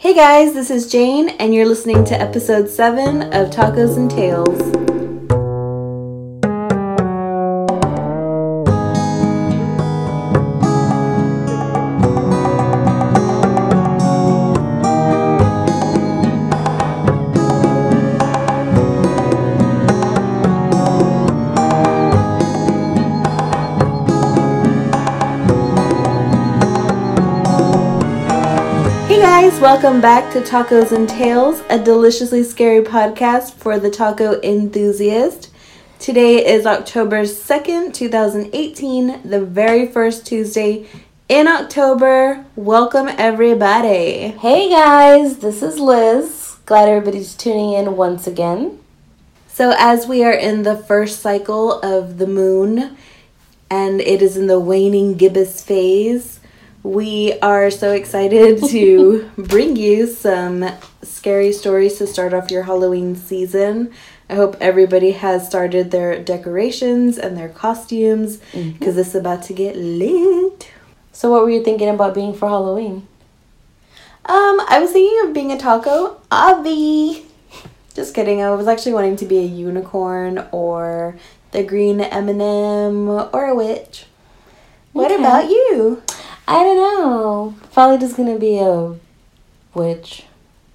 Hey guys, this is Jane, and you're listening to episode 7 of Tacos and Tales. Welcome back to Tacos and Tales, a deliciously scary podcast for the taco enthusiast. Today is October 2nd, 2018, the very first Tuesday in October. Welcome everybody. Hey guys, this is Liz. Glad everybody's tuning in once again. So, as we are in the first cycle of the moon and it is in the waning gibbous phase, we are so excited to bring you some scary stories to start off your Halloween season. I hope everybody has started their decorations and their costumes because it's about to get lit. So, what were you thinking about being for Halloween? Um, I was thinking of being a taco. Avi. Just kidding. I was actually wanting to be a unicorn or the green M&M or a witch. What Okay. about you? I don't know. Probably just gonna be a witch,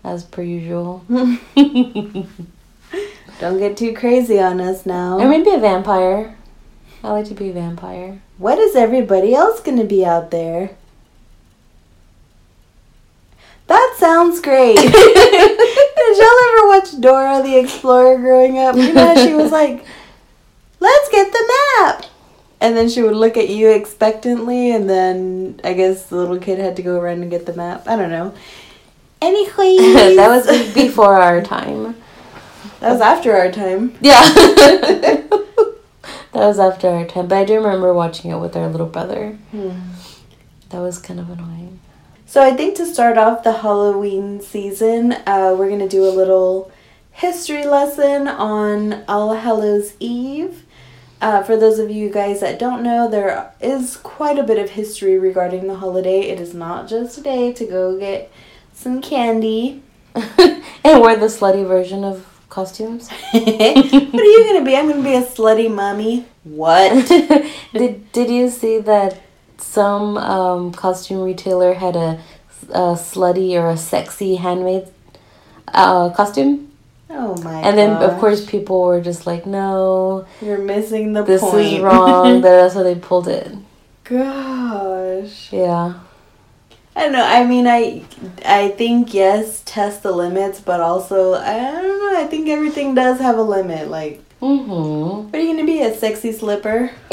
as per usual. Don't get too crazy on us now. or maybe a vampire. I like to be a vampire. what is everybody else to be out there? That sounds great. Did y'all ever watch Dora the Explorer growing up? You know, she was like, let's get the map. And then she would look at you expectantly, and then I guess the little kid had to go around and get the map. I don't know. Anyways, that was before our time. that was after our time. Yeah. that was after our time. But I do remember watching it with our little brother. That was kind of annoying. So I think to start off the Halloween season, uh, we're gonna do a little history lesson on All Hallows Eve. Uh, for those of you guys that don't know, there is quite a bit of history regarding the holiday. It is not just a day to go get some candy. and we're the slutty version of costumes. what are you gonna be? I'm gonna be a slutty mummy. What? did Did you see that some um, costume retailer had a, a slutty or a sexy handmade uh, costume? Oh my! God. And then of course people were just like, "No, you're missing the point. this point. is wrong." But that's why they pulled it. Gosh. Yeah. I don't know. I mean, I I think yes, test the limits, but also I don't know. I think everything does have a limit. Like, Mm-hmm. what are you gonna be? A sexy slipper?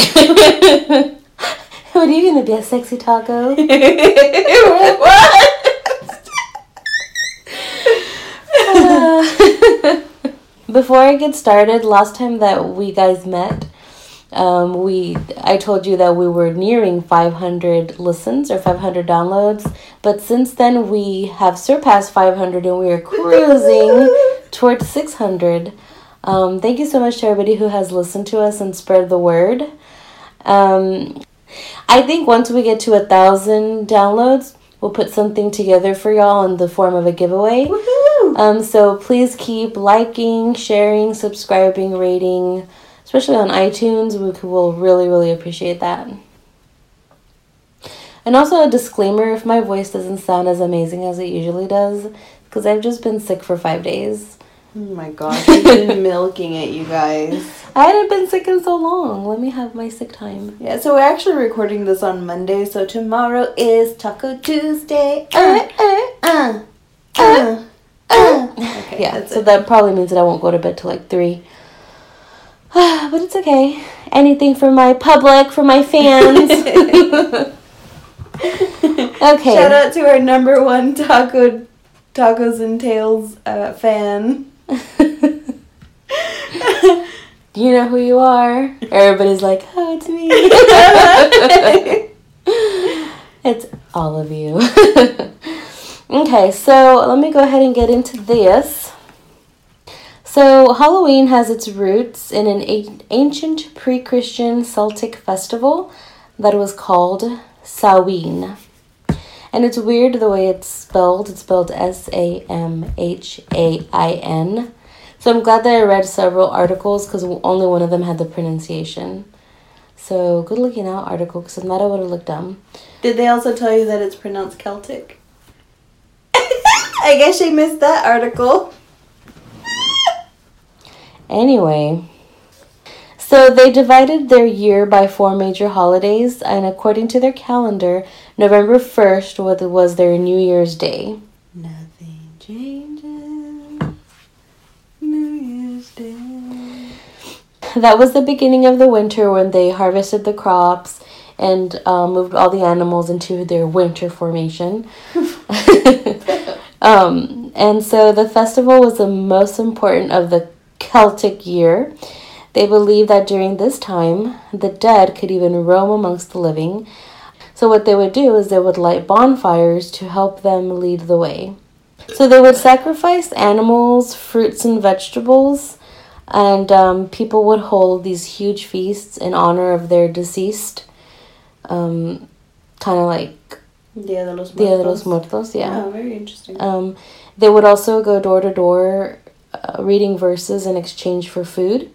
what are you gonna be a sexy taco? what? Before I get started, last time that we guys met, um, we I told you that we were nearing 500 listens or 500 downloads, but since then we have surpassed 500 and we are cruising towards 600. Um, thank you so much to everybody who has listened to us and spread the word. Um, I think once we get to a thousand downloads, we'll put something together for y'all in the form of a giveaway. Woohoo! Um, so please keep liking, sharing, subscribing, rating, especially on iTunes. We will really, really appreciate that. And also a disclaimer if my voice doesn't sound as amazing as it usually does, because I've just been sick for five days. Oh my gosh, I've been milking it, you guys. I hadn't been sick in so long. Let me have my sick time. Yeah, so we're actually recording this on Monday, so tomorrow is Taco Tuesday. Uh, uh, uh, uh, uh. Okay, yeah, so it. that probably means that I won't go to bed till like three. but it's okay. Anything for my public, for my fans. okay. Shout out to our number one taco tacos and tales uh, fan. Do you know who you are. Everybody's like, oh, it's me. it's all of you. Okay, so let me go ahead and get into this. So, Halloween has its roots in an ancient pre Christian Celtic festival that was called Samhain. And it's weird the way it's spelled. It's spelled S A M H A I N. So I'm glad that I read several articles because only one of them had the pronunciation. So good looking out article because if not, I would have looked dumb. Did they also tell you that it's pronounced Celtic? I guess she missed that article. Anyway, so they divided their year by four major holidays, and according to their calendar, November 1st was their New Year's Day. Nothing changes. New Year's Day. That was the beginning of the winter when they harvested the crops and uh, moved all the animals into their winter formation. um, and so the festival was the most important of the Celtic year. They believed that during this time, the dead could even roam amongst the living. So, what they would do is they would light bonfires to help them lead the way. So, they would sacrifice animals, fruits, and vegetables, and um, people would hold these huge feasts in honor of their deceased. Um, kind of like Dia de los Muertos. Dia de los Muertos, yeah. Oh, very interesting. Um, they would also go door to door uh, reading verses in exchange for food.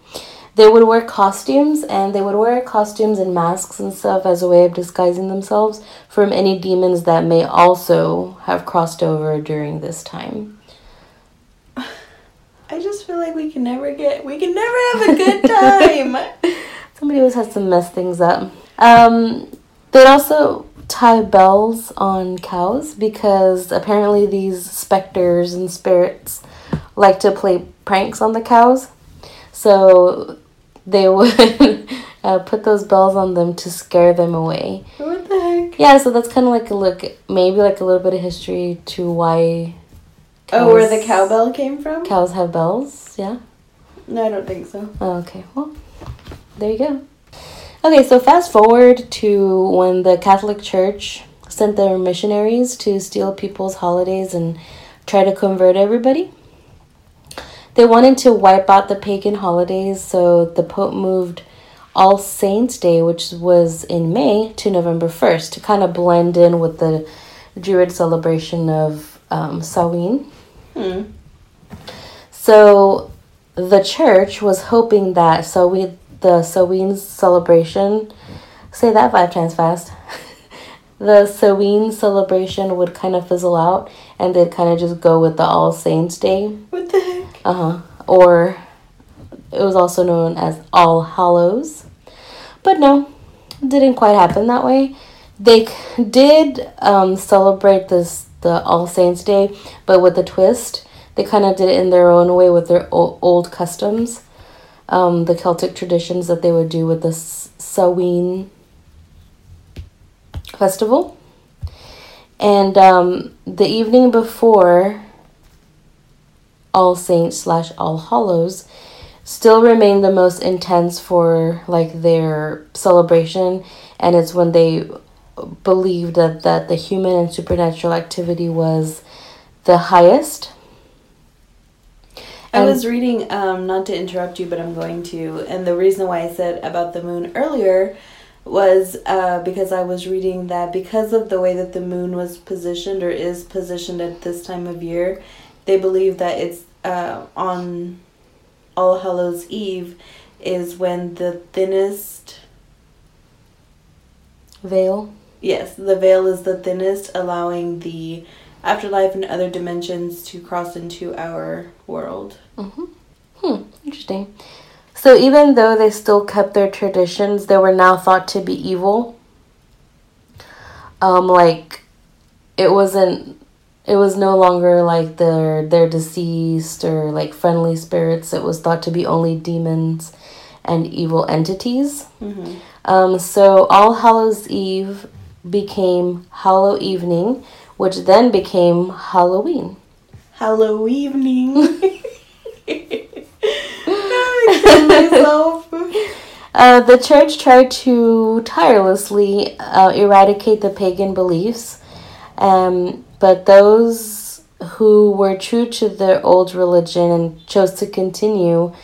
They would wear costumes and they would wear costumes and masks and stuff as a way of disguising themselves from any demons that may also have crossed over during this time. I just feel like we can never get, we can never have a good time. Somebody always has to mess things up. Um, they'd also tie bells on cows because apparently these specters and spirits like to play pranks on the cows. So they would uh, put those bells on them to scare them away. what the heck? Yeah, so that's kind of like a look, maybe like a little bit of history to why. Oh, where the cowbell came from? Cows have bells, yeah. No, I don't think so. Oh, okay, well, there you go. Okay, so fast forward to when the Catholic Church sent their missionaries to steal people's holidays and try to convert everybody. They wanted to wipe out the pagan holidays, so the Pope moved All Saints' Day, which was in May, to November 1st to kind of blend in with the Druid celebration of um, Samhain. Hmm. So the church was hoping that so we the Samhain celebration say that five times fast. the Samhain celebration would kind of fizzle out and they'd kind of just go with the All Saints Day. What the heck? Uh-huh. Or it was also known as All Hallows. But no, didn't quite happen that way. They c- did um, celebrate this the All Saints Day, but with a twist. They kind of did it in their own way with their o- old customs, um, the Celtic traditions that they would do with the Samhain festival. And um, the evening before all Saints slash All Hallows still remain the most intense for like their celebration, and it's when they believed that that the human and supernatural activity was the highest. I was reading, um, not to interrupt you, but I'm going to. And the reason why I said about the moon earlier was uh, because I was reading that because of the way that the moon was positioned or is positioned at this time of year, they believe that it's uh, on All Hallows Eve is when the thinnest, Veil. yes, the veil is the thinnest, allowing the afterlife and other dimensions to cross into our world. Mm-hmm. Hmm, interesting. So even though they still kept their traditions, they were now thought to be evil. Um, like it wasn't. It was no longer like their their deceased or like friendly spirits. It was thought to be only demons and evil entities. Mm-hmm. Um, so All Hallows Eve became Hallow Evening, which then became Halloween. Hello evening. Killed myself. Uh, the church tried to tirelessly uh, eradicate the pagan beliefs, um, but those who were true to their old religion and chose to continue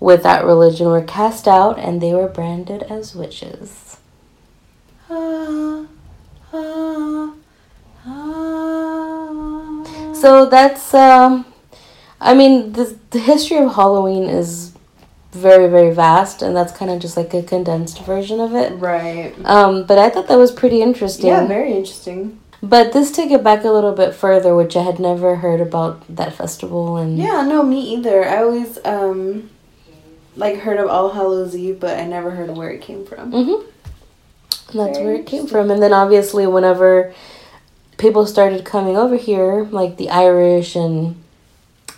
with that religion were cast out and they were branded as witches. Ah, ah, Ah. So that's um I mean the the history of Halloween is very very vast and that's kind of just like a condensed version of it. right. Um but I thought that was pretty interesting. Yeah, very interesting. But this took it back a little bit further which I had never heard about that festival and Yeah, no, me either. I always um like heard of All Hallows Eve, but I never heard of where it came from. mm-hmm. That's Very where it came from and then obviously whenever people started coming over here like the Irish and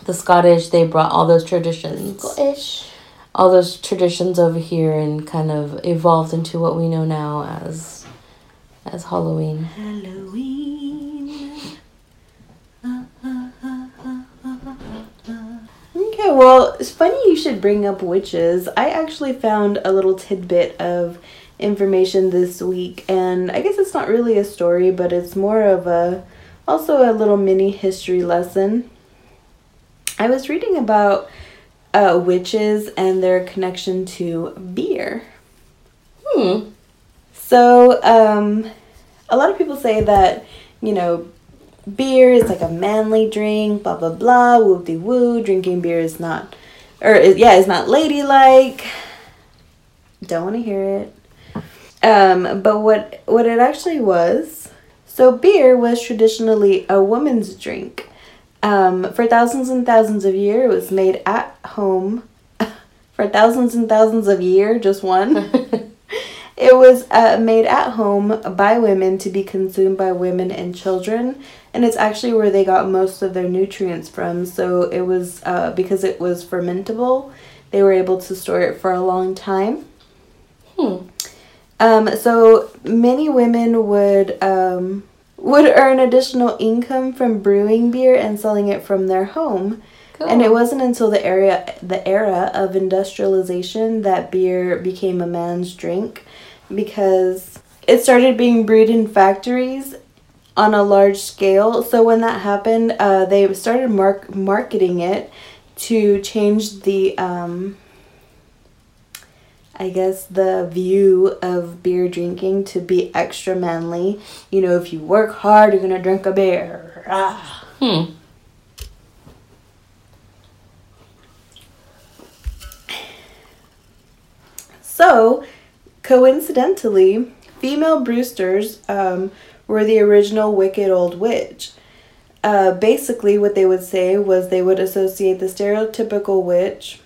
the Scottish they brought all those traditions. Scottish. all those traditions over here and kind of evolved into what we know now as as Halloween. Halloween. Okay, well, it's funny you should bring up witches. I actually found a little tidbit of information this week, and I guess it's not really a story, but it's more of a also a little mini history lesson. I was reading about uh, witches and their connection to beer. Hmm. So, um, a lot of people say that, you know, beer is like a manly drink, blah, blah, blah, whoop de woo. Drinking beer is not, or yeah, it's not ladylike. Don't want to hear it. Um, but what, what it actually was, so beer was traditionally a woman's drink. Um, for thousands and thousands of years, it was made at home. for thousands and thousands of years, just one. It was uh, made at home by women to be consumed by women and children, and it's actually where they got most of their nutrients from. So it was uh, because it was fermentable, they were able to store it for a long time. Hmm. Um, so many women would um, would earn additional income from brewing beer and selling it from their home. Cool. And it wasn't until the era the era of industrialization that beer became a man's drink because it started being brewed in factories on a large scale. So when that happened, uh, they started mark- marketing it to change the um, I guess the view of beer drinking to be extra manly. You know, if you work hard, you're gonna drink a beer. Ah. Hmm. So, coincidentally, female Brewsters um, were the original Wicked Old Witch. Uh, basically, what they would say was they would associate the stereotypical witch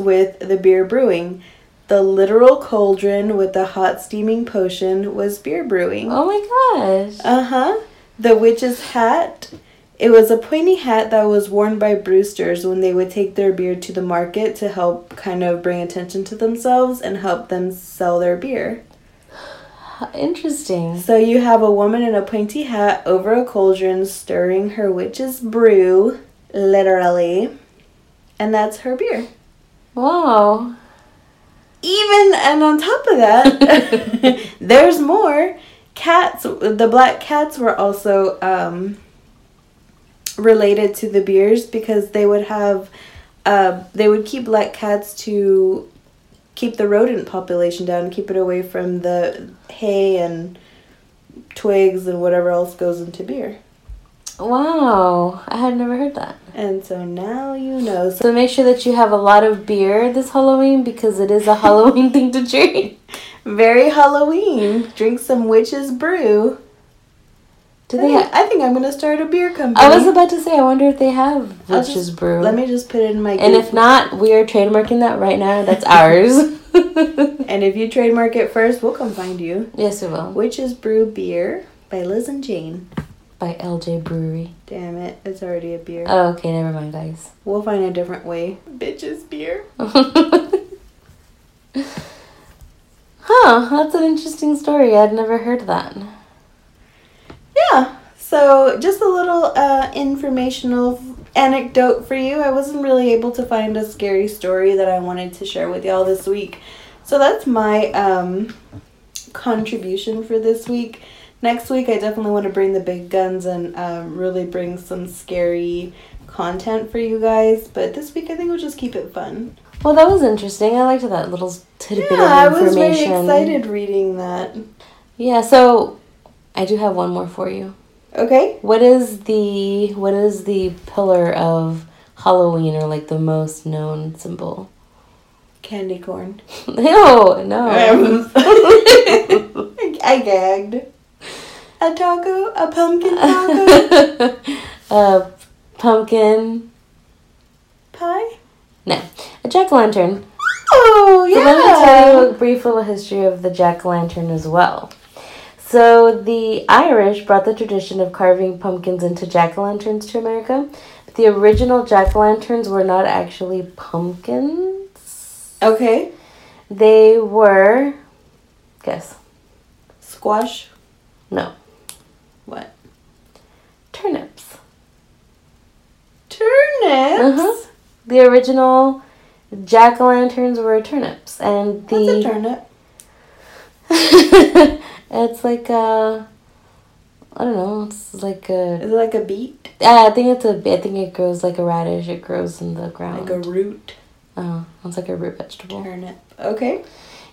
with the beer brewing. The literal cauldron with the hot steaming potion was beer brewing. Oh my gosh. Uh huh. The witch's hat. It was a pointy hat that was worn by Brewsters when they would take their beer to the market to help kind of bring attention to themselves and help them sell their beer. Interesting. So you have a woman in a pointy hat over a cauldron stirring her witch's brew, literally, and that's her beer. Wow. Even and on top of that, there's more. Cats, the black cats were also um, related to the beers because they would have, uh, they would keep black cats to keep the rodent population down, keep it away from the hay and twigs and whatever else goes into beer. Wow. I had never heard that. And so now you know. So make sure that you have a lot of beer this Halloween because it is a Halloween thing to drink. very Halloween. Drink some witch's brew. Do I they think, I think I'm gonna start a beer company. I was about to say, I wonder if they have witch's just- brew. Let me just put it in my. and if not, we are trademarking that right now. That's ours. and if you trademark it first, we'll come find you. yes, we will. Witch's Brew Beer by Liz and Jane. By LJ Brewery. Damn it, it's already a beer. Oh, okay, never mind, guys. We'll find a different way. Bitches beer. huh, that's an interesting story. I'd never heard that. Yeah. So just a little uh, informational anecdote for you. I wasn't really able to find a scary story that I wanted to share with y'all this week. So that's my um, contribution for this week. Next week, I definitely want to bring the big guns and um, really bring some scary content for you guys. But this week, I think we'll just keep it fun. Well, that was interesting. I liked that little tidbit of information. Yeah, I was very excited reading that. Yeah, so I do have one more for you. Okay. What is the what is the pillar of Halloween or like the most known symbol? Candy corn. no, no. I gagged. A taco? A pumpkin taco? a pumpkin. Pie? No, a jack o' lantern. Oh, yeah. So let me tell you a brief little history of the jack o' lantern as well. So the Irish brought the tradition of carving pumpkins into jack o' lanterns to America. But the original jack o' lanterns were not actually pumpkins. Okay. They were, guess, Squash? no? Turnips. Turnips? Uh-huh. The original jack o' lanterns were turnips, and What's a the turnip? it's like a, I don't know, it's like a Is it like a beet? Uh, I think it's a. I think it grows like a radish. It grows in the ground. Like a root Oh, it's like a root vegetable. turnip. Okay.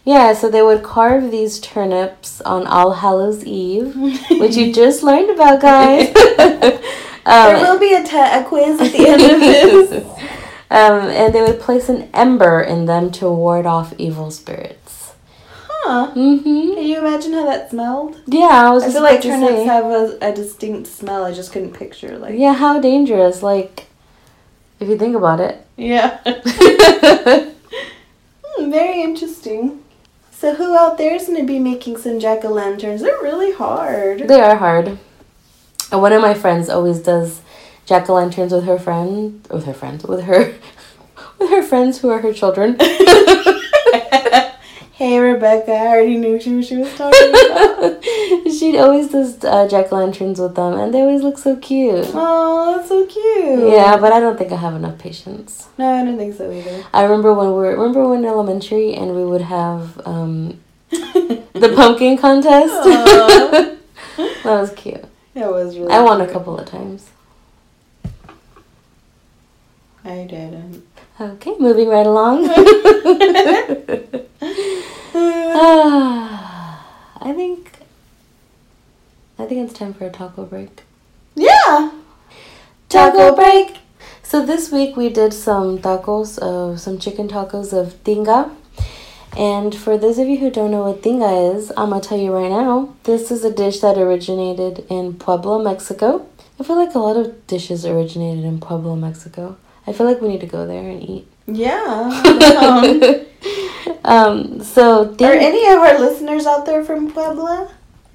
Yeah, so they would carve these turnips on All Hallows Eve, which you just learned about, guys. there um, will be a, quiz at the end of this. um, and they would place an ember in them to ward off evil spirits. Huh. Mm-hmm. Can you imagine how that smelled? Yeah, I was I just feel like turnips have a, a distinct smell. I just couldn't picture like. Yeah, how dangerous? Like, if you think about it. Yeah. Hmm, very interesting. So who out there is going to be making some jack o' lanterns? They're really hard. They are hard. And one of my friends always does jack o' lanterns with her friend, with her friends, with her, with her friends who are her children. Rebecca, I already knew who she was talking about. she always does uh, jack o' lanterns with them, and they always look so cute. oh, that's so cute. Yeah, but I don't think I have enough patience. No, I don't think so either. I remember when we were remember when in elementary, and we would have um, the pumpkin contest. That was cute. That was really I won a couple of times. I didn't. Okay, moving right along. I think I think it's time for a taco break. yeah. Taco break. So this week we did some tacos of some chicken tacos of tinga. And for those of you who don't know what tinga is, I'm gonna tell you right now. This is a dish that originated in Puebla, Mexico. I feel like a lot of dishes originated in Puebla, Mexico. I feel like we need to go there and eat. Yeah. Um, so are any of our listeners out there from Puebla?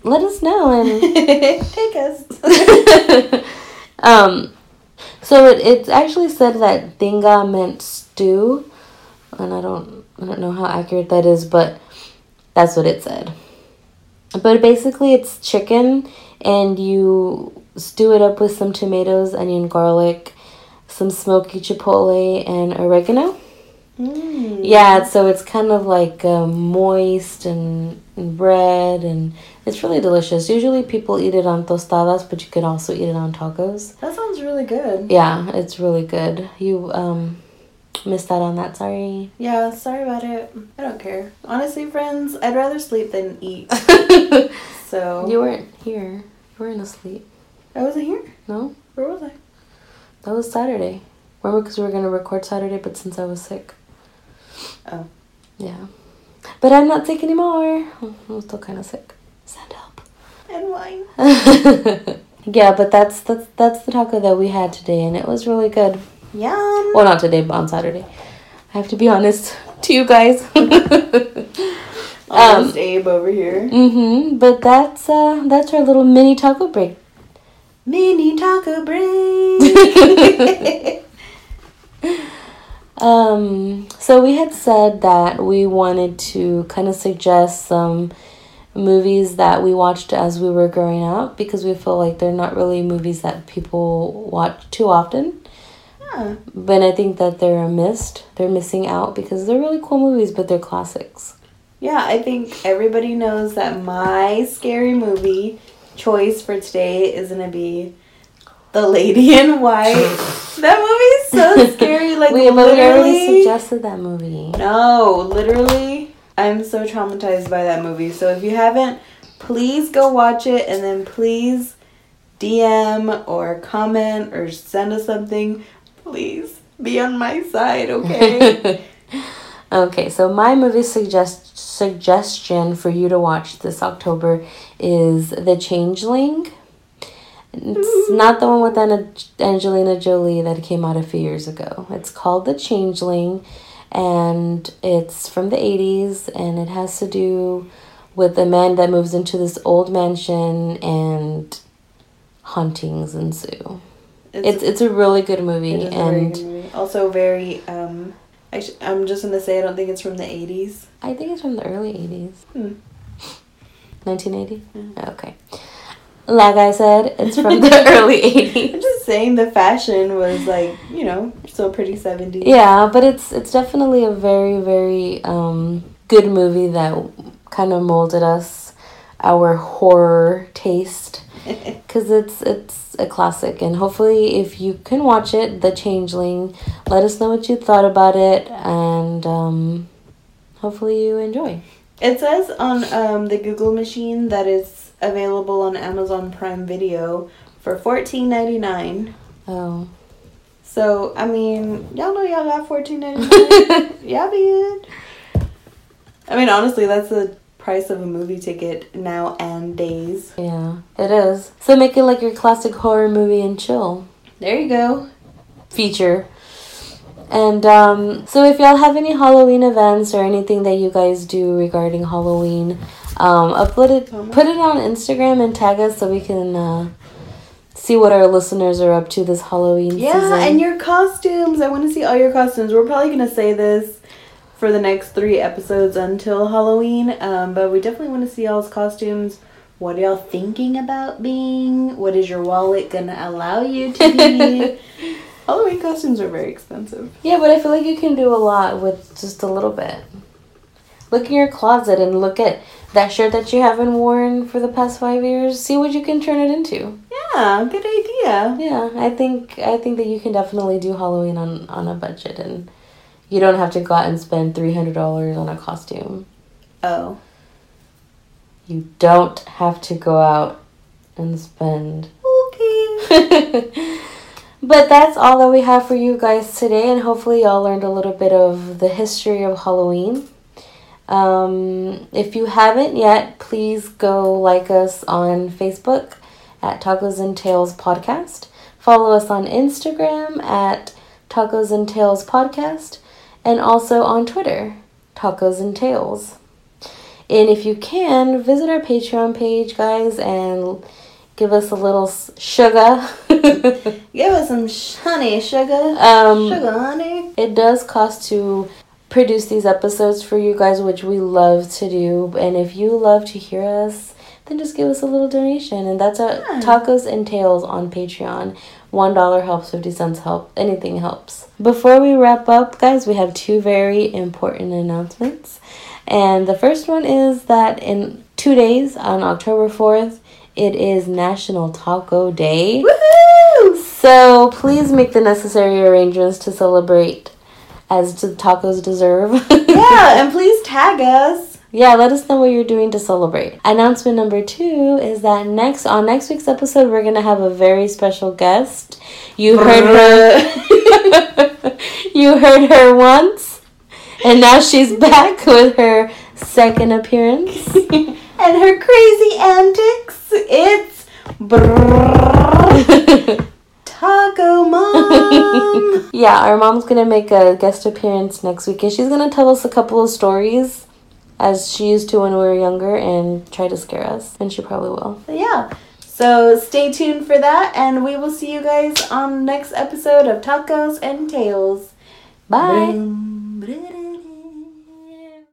let us know and Take us. um, so it, it's actually said that tinga meant stew, and I don't I don't know how accurate that is, but that's what it said. But basically, it's chicken, and you stew it up with some tomatoes, onion, garlic, some smoky chipotle, and oregano. Mm. Yeah, so it's kind of like um, moist and, and bread, and it's really delicious. Usually, people eat it on tostadas, but you can also eat it on tacos. That sounds really good. Yeah, it's really good. You um missed out on that. Sorry. Yeah, sorry about it. I don't care. Honestly, friends, I'd rather sleep than eat. So you weren't here. You weren't asleep. I wasn't here. No, Where was I? that was Saturday. Remember, because we were gonna record Saturday, but since I was sick. Oh. Yeah, but I'm not sick anymore. I'm still kind of sick. Send help. And wine. yeah, but that's that's that's the taco that we had today, and it was really good. Yum. Well, not today, but on Saturday. I have to be honest to you guys. Honest Abe over here. mm-hmm. But that's uh that's our little mini taco break. Mini taco break. Um, so we had said that we wanted to kind of suggest some movies that we watched as we were growing up because we feel like they're not really movies that people watch too often. yeah. But I think that they're missed. They're missing out because they're really cool movies, but they're classics. Yeah, I think everybody knows that my scary movie choice for today is gonna be The Lady in White. that movie is so scary. Like we, but we already literally. suggested that movie. No, literally, I'm so traumatized by that movie. So if you haven't, please go watch it and then please DM or comment or send us something. Please be on my side, okay? okay, so my movie suggest suggestion for you to watch this October is The Changeling. It's not the one with Anna, Angelina Jolie that came out a few years ago. It's called The Changeling and it's from the 80s and it has to do with a man that moves into this old mansion and hauntings ensue. It's it's, it's a really good movie and good movie. also very um I sh- I'm just gonna say I don't think it's from the 80s. I think it's from the early 80s. Hmm. 1980? Okay. Like I said, it's from the early 80s. I'm just saying the fashion was like, you know, so pretty 70s. Yeah, but it's it's definitely a very very um good movie that kind of molded us our horror taste because it's it's a classic and hopefully if you can watch it the changeling let us know what you thought about it and um, hopefully you enjoy It says on um, the Google machine that it's available on Amazon Prime Video for fourteen ninety nine. oh So I mean, y'all know y'all got fourteen ninety nine. y'all be good. I mean, honestly, that's the price of a movie ticket now and days. yeah it is so make it like your classic horror movie and chill There you go. feature. And um, so, if y'all have any Halloween events or anything that you guys do regarding Halloween, um, upload it, put it on Instagram and tag us so we can uh, see what our listeners are up to this Halloween Yeah, season. and your costumes. I want to see all your costumes. We're probably gonna say this for the next three episodes until Halloween. Um, but we definitely want to see y'all's costumes. What are y'all thinking about being? What is your wallet gonna allow you to be? Halloween costumes are very expensive. yeah, but I feel like you can do a lot with just a little bit. Look in your closet and look at that shirt that you haven't worn for the past five years. See what you can turn it into. Yeah, good idea. Yeah, I think I think that you can definitely do Halloween on on a budget, and you don't have to go out and spend three hundred dollars on a costume. Oh, You don't have to go out and spend. okay. but that's all that we have for you guys today, and hopefully y'all learned a little bit of the history of Halloween. Um, if you haven't yet, please go like us on Facebook at Tacos and Tales Podcast. Follow us on Instagram at Tacos and Tales Podcast, and also on Twitter, Tacos and Tales. And if you can, visit our Patreon page, guys, and give us a little sugar. Give us some honey, sugar. um, sugar, honey. it does cost to produce these episodes for you guys, which we love to do. And if you love to hear us, then just give us a little donation. And that's a Yeah. tacos and tales on Patreon. One dollar helps, fifty cents help. Anything helps. Before we wrap up, guys, we have two very important announcements. And the first one is that in two days, on October fourth, it is National Taco Day. Woohoo! So please make the necessary arrangements to celebrate as the tacos deserve. yeah, and please tag us. yeah, let us know what you're doing to celebrate. Announcement number two is that next on next week's episode we're gonna have a very special guest. You heard her You heard her once and now she's back with her second appearance. and her crazy antics. It's Taco Mom. Yeah, our mom's gonna make a guest appearance next week, and she's gonna tell us a couple of stories, as she used to when we were younger, and try to scare us. And she probably will. yeah. So stay tuned for that, and we will see you guys on next episode of Tacos and Tales. Bye.